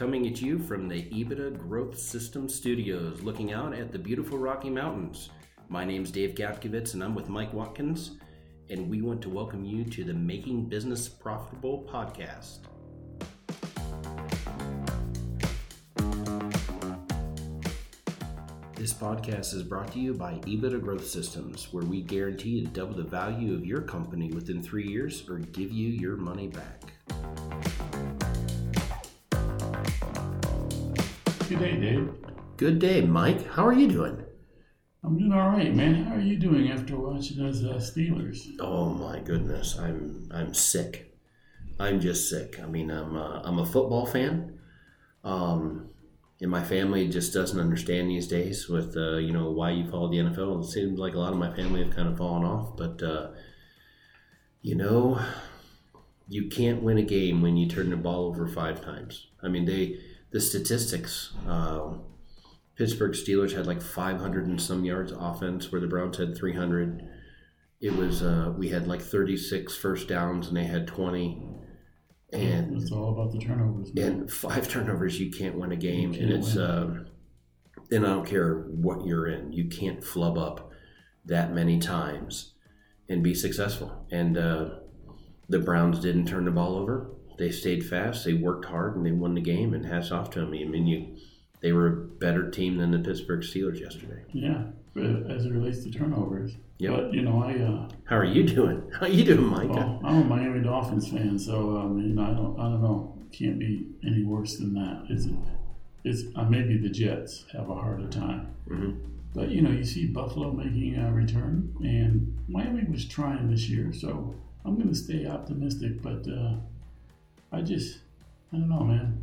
coming at you from the EBITDA Growth System Studios, looking out at the beautiful Rocky Mountains. My name's Dave Gapkevitz, and I'm with Mike Watkins, and we want to welcome you to the Making Business Profitable podcast. This podcast is brought to you by EBITDA Growth Systems, where we guarantee to double the value of your company within three years or give you your money back. Good day, Dave. Good day, Mike. How are you doing? I'm doing all right, man. How are you doing after watching those uh, Steelers? Oh my goodness, I'm I'm sick. I'm just sick. I mean, I'm uh, I'm a football fan. Um, and my family just doesn't understand these days with uh, you know why you follow the NFL. It seems like a lot of my family have kind of fallen off, but uh, you know, you can't win a game when you turn the ball over five times. I mean, they the statistics. Uh, Pittsburgh Steelers had like 500 and some yards offense, where the Browns had 300. It was uh, we had like 36 first downs, and they had 20 and it's all about the turnovers. Man. And five turnovers, you can't win a game, and it's um, and I don't care what you're in, you can't flub up that many times and be successful. And uh, the Browns didn't turn the ball over; they stayed fast, they worked hard, and they won the game. And hats off to them. I mean, you they were a better team than the Pittsburgh Steelers yesterday. Yeah, as it relates to turnovers. Yep. But you know, I. Uh, How are you doing? How are you doing, Mike? well, I'm a Miami Dolphins fan, so um, you know, I don't, I don't know, can't be any worse than that. It's, it's uh, maybe the Jets have a harder time. Mhm. But you know, you see Buffalo making a return, and Miami was trying this year, so I'm going to stay optimistic. But uh, I just, I don't know, man.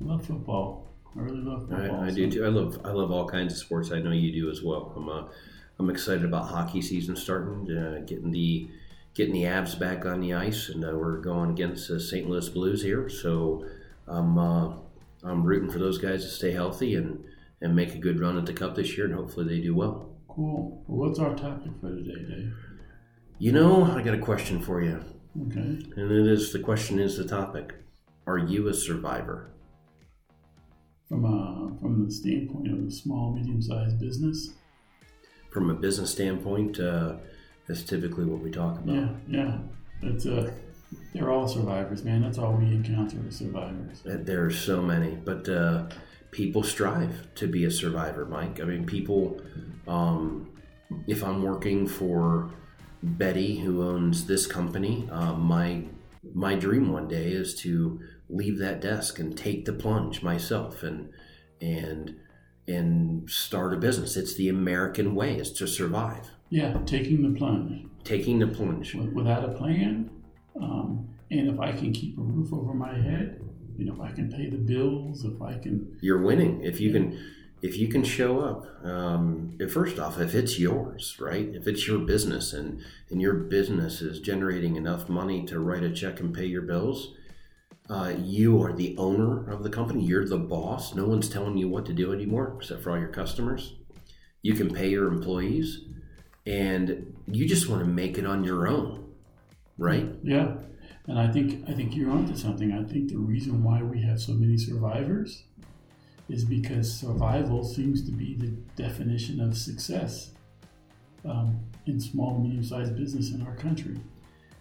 I love football. I really love football. I, I so- do too. I love I love all kinds of sports. I know you do as well. I'm uh, I'm excited about hockey season starting, uh, getting the getting the Avs back on the ice, and uh, we're going against the St. Louis Blues here. So I'm uh, I'm rooting for those guys to stay healthy and and make a good run at the Cup this year, and hopefully they do well. Cool. Well, what's our topic for today, Dave? You know, I got a question for you, Okay. and it is the question is the topic: Are you a survivor? From a, from the standpoint of a small, medium-sized business. From a business standpoint, uh, that's typically what we talk about. Yeah, yeah. It's uh, they're all survivors, man. That's all we encounter as survivors. There are so many, but uh, people strive to be a survivor, Mike. I mean, people. Um, if I'm working for Betty, who owns this company, uh, my my dream one day is to leave that desk and take the plunge myself and and and start a business. It's the American way: is to survive. Yeah, taking the plunge Taking the plunge. Without a plan, um, and if I can keep a roof over my head, you know, if I can pay the bills, if I can, you're winning if you can if you can show up um, first off if it's yours right if it's your business and and your business is generating enough money to write a check and pay your bills uh, you are the owner of the company you're the boss no one's telling you what to do anymore except for all your customers you can pay your employees and you just want to make it on your own right yeah. And I think I think you're onto something. I think the reason why we have so many survivors is because survival seems to be the definition of success um, in small, medium-sized business in our country,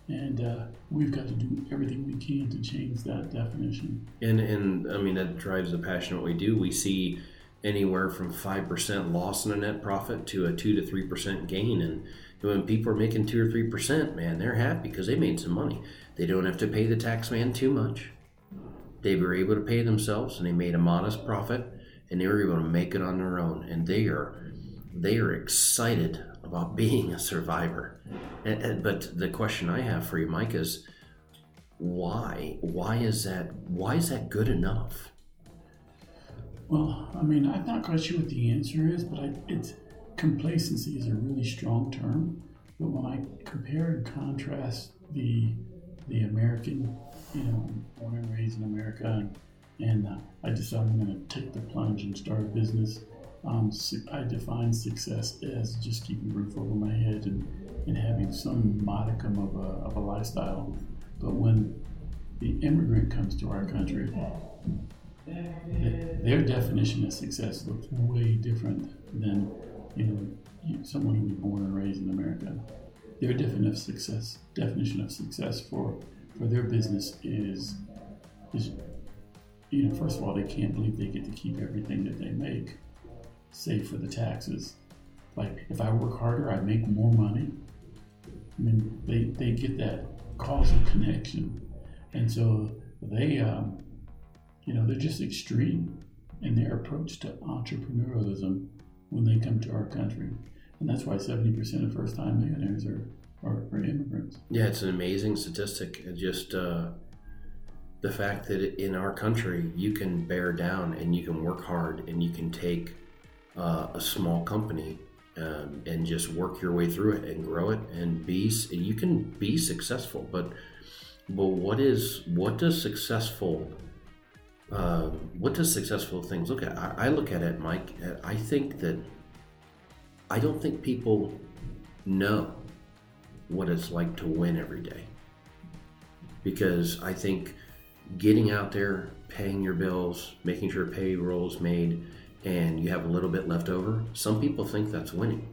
and uh, we've got to do everything we can to change that definition. And and I mean that drives the passion what we do. We see anywhere from five percent loss in a net profit to a two to three percent gain. And when people are making two or three percent, man, they're happy because they made some money. They don't have to pay the tax man too much. They were able to pay themselves, and they made a modest profit, and they were able to make it on their own. And they are they are excited about being a survivor. And, and, but the question I have for you, Mike, is why? Why is that? Why is that good enough? Well, I mean, I'm not quite sure what the answer is, but I, it's complacency is a really strong term. But when I compare and contrast the the American, you know, born and raised in America, and, and uh, I decided I'm going to take the plunge and start a business. Um, I define success as just keeping a roof over my head and, and having some modicum of a, of a lifestyle. But when the immigrant comes to our country, their definition of success looks way different than you know someone who was born and raised in America. Their definition of success, definition of success for for their business is is you know first of all they can't believe they get to keep everything that they make, save for the taxes. Like if I work harder, I make more money. I mean, they, they get that causal connection, and so they, um, you know, they're just extreme in their approach to entrepreneurialism when they come to our country, and that's why seventy percent of first-time millionaires are, immigrants. Yeah, it's an amazing statistic. Just uh, the fact that in our country you can bear down and you can work hard and you can take uh, a small company um, and just work your way through it and grow it and be you can be successful. But but what is what does successful uh, what does successful things look at? I, I look at it, Mike. I think that I don't think people know what it's like to win every day. Because I think getting out there, paying your bills, making sure payroll's made, and you have a little bit left over, some people think that's winning.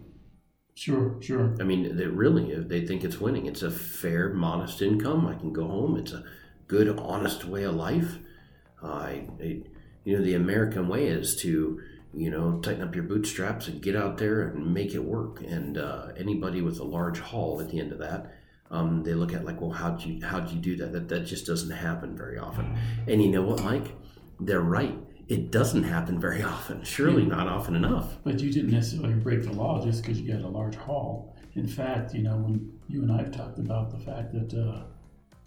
Sure, sure. I mean, they really they think it's winning. It's a fair, modest income. I can go home. It's a good, honest way of life. I, I, you know, the American way is to, you know, tighten up your bootstraps and get out there and make it work. And uh, anybody with a large haul at the end of that, um, they look at like, well, how'd you how'd you do that? That that just doesn't happen very often. And you know what, Mike? They're right. It doesn't happen very often. Surely not often enough. But you didn't necessarily break the law just because you had a large haul. In fact, you know, when you and I have talked about the fact that uh,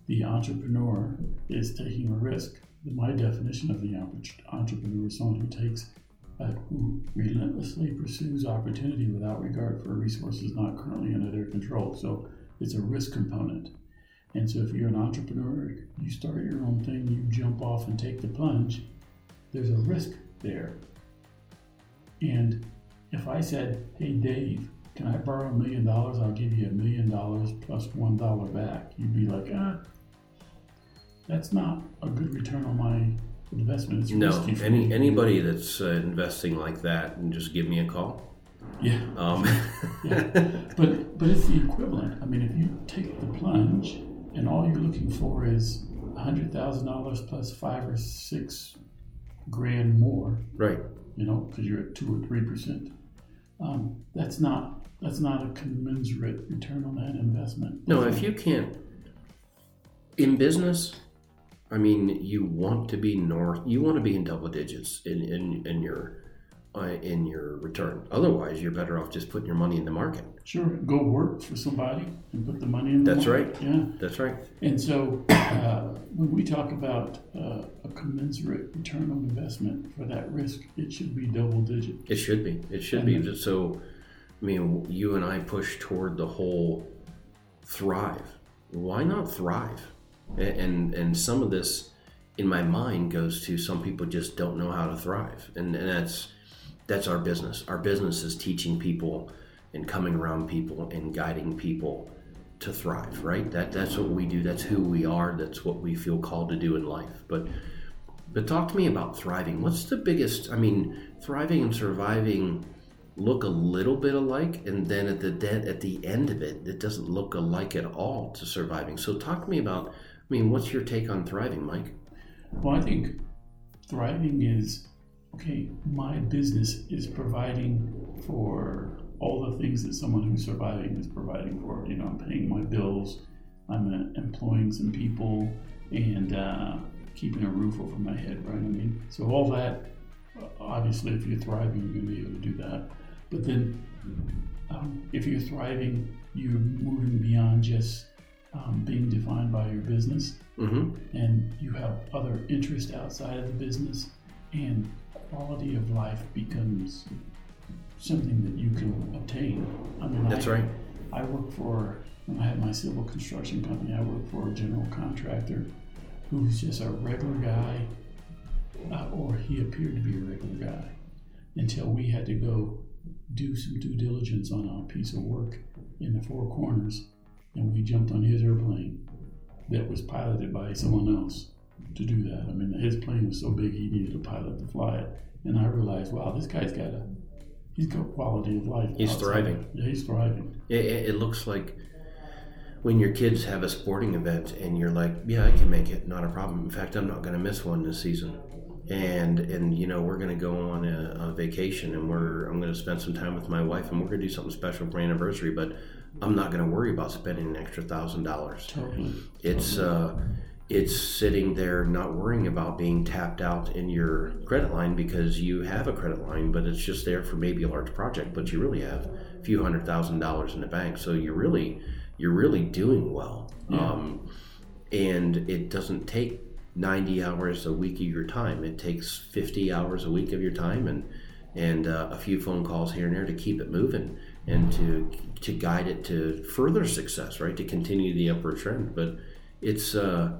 the entrepreneur is taking a risk, my definition of the entre- entrepreneur is someone who takes, uh, who relentlessly pursues opportunity without regard for resources not currently under their control. So it's a risk component. And so if you're an entrepreneur, you start your own thing, you jump off and take the plunge, there's a risk there. And if I said, hey, Dave, can I borrow a million dollars? I'll give you a million dollars plus one dollar back. You'd be like, ah, that's not a good return on my investment. It's No, risky for any me." anybody that's uh, investing like that, and just give me a call. Yeah, Um, yeah. but but it's the equivalent. I mean, if you take the plunge and all you're looking for is hundred thousand dollars plus five or six grand more, right. you know, because you're at two or three percent. Um, that's not that's not a commensurate return on that investment. No, if you can't in business, I mean, you want to be north. You want to be in double digits in in, in your uh, in your return. Otherwise, you're better off just putting your money in the market. Sure, go work for somebody and put the money in. The That's market. right. Yeah, That's right. and so uh, when we talk about uh, a commensurate return on investment for that risk, it should be double digit. It should be. It should be. Just So, I mean, you and I push toward the whole thrive. Why not thrive? And and some of this, in my mind, goes to some people just don't know how to thrive, and and that's that's our business. Our business is teaching people and coming around people and guiding people to thrive. Right. That that's what we do. That's who we are. That's what we feel called to do in life. But but talk to me about thriving. What's the biggest? I mean, thriving and surviving look a little bit alike, and then at the de- at the end of it, it doesn't look alike at all to surviving. So talk to me about. I mean, what's your take on thriving, Mike? Well, I think thriving is okay. My business is providing for all the things that someone who's surviving is providing for. You know, I'm paying my bills, I'm uh, employing some people, and uh, keeping a roof over my head. Right? I mean, so all that. Obviously, if you're thriving, you're going to be able to do that. But then, um, if you're thriving, you're moving beyond just um, being defined by your business Mm-hmm. and you have other interests outside of the business, and quality of life becomes something that you can obtain. I mean, That's I, right. I work for, when I had my civil construction company, I work for a general contractor who's just a regular guy, uh, or he appeared to be a regular guy, until we had to go do some due diligence on a piece of work in the Four Corners, and we jumped on his airplane that was piloted by someone else. to do that. I mean, his plane was so big he needed a pilot to fly it, and I realized, wow, this guy's got a he's got quality of life. He's outside. thriving. Yeah, he's thriving. It, it, looks like when your kids have a sporting event and you're like, yeah, I can make it, not a problem. In fact, I'm not going to miss one this season. And and you know we're going to go on a, a vacation and we're I'm going to spend some time with my wife and we're going to do something special for anniversary. But I'm not going to worry about spending an extra thousand dollars. Totally. It's uh, it's sitting there not worrying about being tapped out in your credit line because you have a credit line, but it's just there for maybe a large project. But you really have a few hundred thousand dollars in the bank, so you're really you're really doing well. Yeah. Um, and it doesn't take 90 hours a week of your time. It takes 50 hours a week of your time and and uh, a few phone calls here and there to keep it moving and to to guide it to further success, right? To continue the upward trend. But it's uh,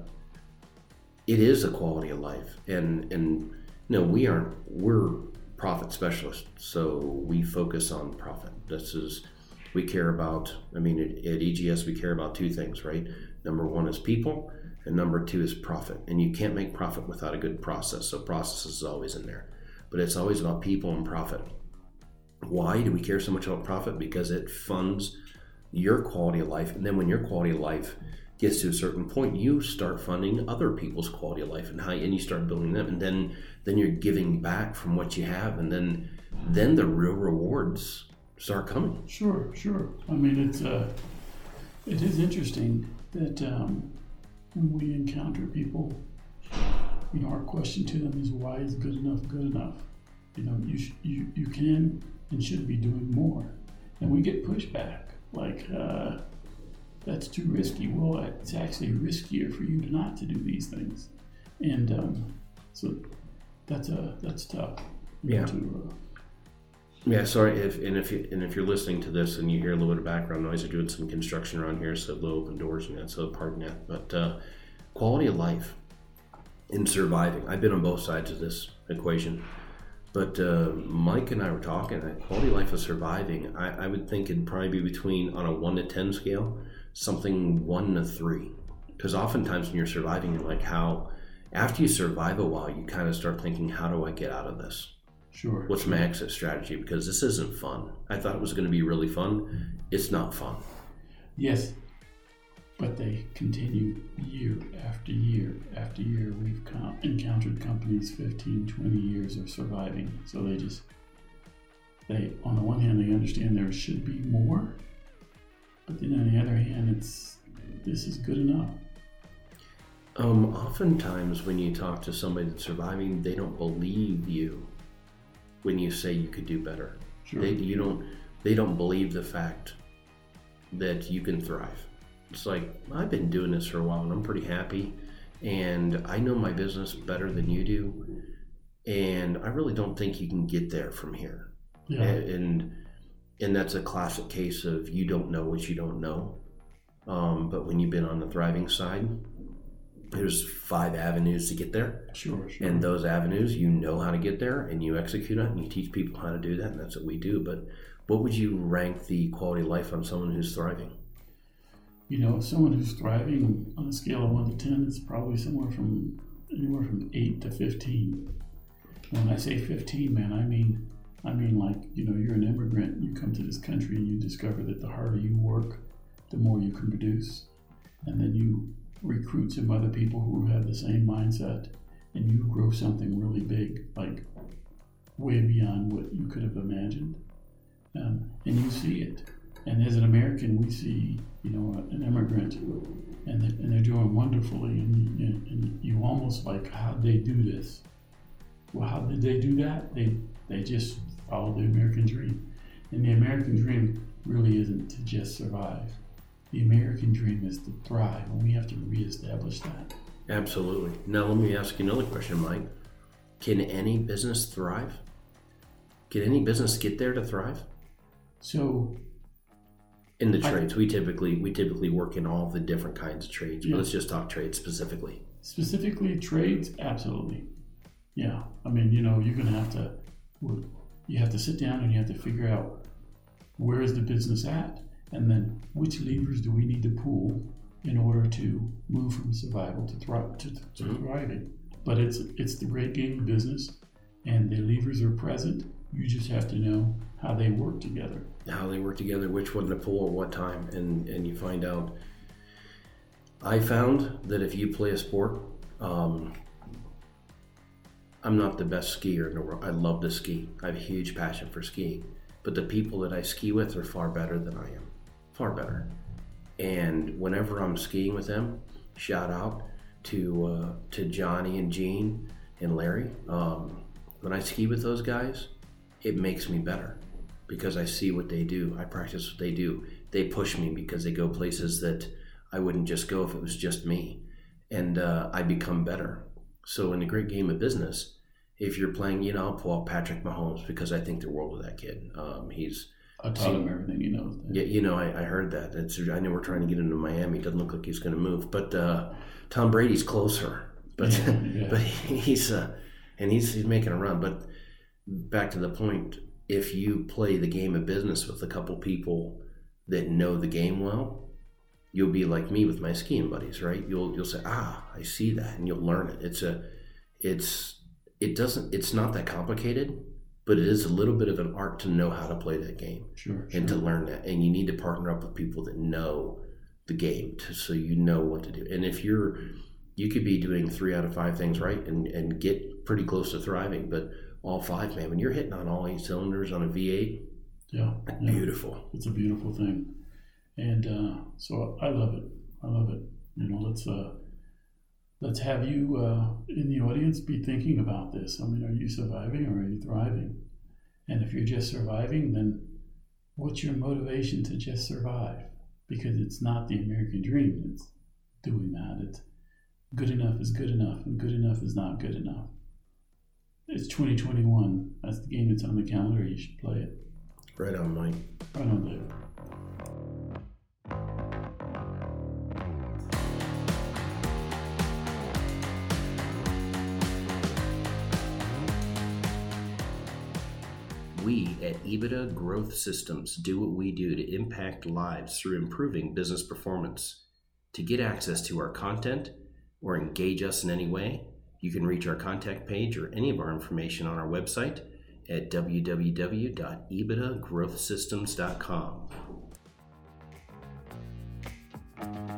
it is a quality of life, and and no, we aren't. We're profit specialists, so we focus on profit. This is we care about. I mean, at, at EGS, we care about two things, right? Number one is people, and number two is profit. And you can't make profit without a good process. So process is always in there, but it's always about people and profit. Why do we care so much about profit? Because it funds your quality of life, and then when your quality of life gets to a certain point, you start funding other people's quality of life and how, and you start building them, and then then you're giving back from what you have, and then then the real rewards start coming. Sure, sure. I mean, it's uh, it is interesting that um, when we encounter people, you know, our question to them is, "Why is good enough good enough?" You know, you you you can and should be doing more, and we get pushback like. Uh, that's too risky. Well, it's actually riskier for you to not to do these things, and um, so that's a that's tough. Yeah. To, uh, Yeah, sorry if and if you, and if you're listening to this and you hear a little bit of background noise, they're doing some construction around here, so low open doors and that, so pardon that. But uh, quality of life in surviving, I've been on both sides of this equation. But uh, Mike and I were talking. uh, Quality of life of surviving, I, I would think it'd probably be between on a one to ten scale, something one to three. Because oftentimes when you're surviving, you're like, how after you survive a while, you kind of start thinking, how do I get out of this? sure. what's my exit strategy because this isn't fun i thought it was going to be really fun it's not fun Yes, but they continue year after year after year. We've com- encountered companies 15, 20 years of surviving. So they just, they, on the one hand, they understand there should be more, but then on the other hand, it's, this is good enough. um, oftentimes when you talk to somebody that's surviving they don't believe you when you say you could do better Sure. they, you don't they don't believe the fact that you can thrive it's like i've been doing this for a while and i'm pretty happy. And i know my business better than you do. And i really don't think you can get there from here. Yeah. and and that's a classic case of you don't know what you don't know. Um, but when you've been on the thriving side there's five avenues to get there. Sure, sure. and those avenues you know how to get there and you execute it and you teach people how to do that and that's what we do. But what would you rank the quality of life on someone who's thriving you know, someone who's thriving on a scale of one to ten is probably somewhere from anywhere from eight to fifteen. When I say fifteen, man, I mean I mean like you know you're an immigrant. You come to this country and you discover that the harder you work, the more you can produce, and then you recruit some other people who have the same mindset, and you grow something really big, like way beyond what you could have imagined, um, and you see it. And as an American, we see, you know, an immigrant, and they, and they're doing wonderfully, and, you- and you almost like, how'd they do this? Well, how did they do that? They they just followed the American dream, and the American dream really isn't to just survive. The American dream is to thrive, and we have to reestablish that. absolutely now let me ask you another question mike can any business thrive can any business get there to thrive So in the trades we typically we typically work in all the different kinds of trades Yeah. but let's just talk trades specifically Specifically, trades, absolutely. Yeah, I mean, you know, you're gonna have to, you have to sit down and you have to figure out where is the business at, and then which levers do we need to pull in order to move from survival to, thri- to, to Mhm. thriving. But it's it's the great game of business, and the levers are present. You just have to know how they work together. how they work together, which one to pull at what time, and and you find out. I found that if you play a sport, um, I'm not the best skier in the world. I love to ski. I have a huge passion for skiing, but the people that I ski with are far better than I am, far better. And whenever I'm skiing with them, shout out to uh, to Johnny and Gene and Larry. Um, when I ski with those guys, it makes me better because I see what they do. I practice what they do. They push me because they go places that I wouldn't just go if it was just me. And uh, I become better. So, in the great game of business, if you're playing, you know, I'll pull out Patrick Mahomes because I think the world of that kid. Um, he's, I taught him everything you know. yeah, you know, I, I heard that. It's, I know we're trying to get into Miami. Doesn't look like he's going to move. But uh, Tom Brady's closer. But Yeah, yeah. but he's uh, and he's he's making a run. But back to the point, if you play the game of business with a couple people that know the game well, you'll be like me with my skiing buddies, right? You'll you'll say, ah, I see that, and you'll learn it. It's a, it's it doesn't it's not that complicated, but it is a little bit of an art to know how to play that game Sure, and to learn that. And you need to partner up with people that know the game to, so you know what to do. And if you're, you could be doing three out of five things right and, and get pretty close to thriving, but all five, man, when you're hitting on all eight cylinders on a V8, Yeah, yeah. beautiful. It's a beautiful thing, and uh, so I love it. I love it. You know, let's uh, let's have you uh, in the audience be thinking about this. I mean, are you surviving or are you thriving? And if you're just surviving, then what's your motivation to just survive? Because it's not the American dream. It's doing that. It's good enough is good enough, and good enough is not good enough. It's 2021. That's the game that's on the calendar. You should play it. Right on, Mike. Right on there. We at EBITDA Growth Systems do what we do to impact lives through improving business performance. To get access to our content or engage us in any way, you can reach our contact page or any of our information on our website at www.ebitdagrowthsystems.com.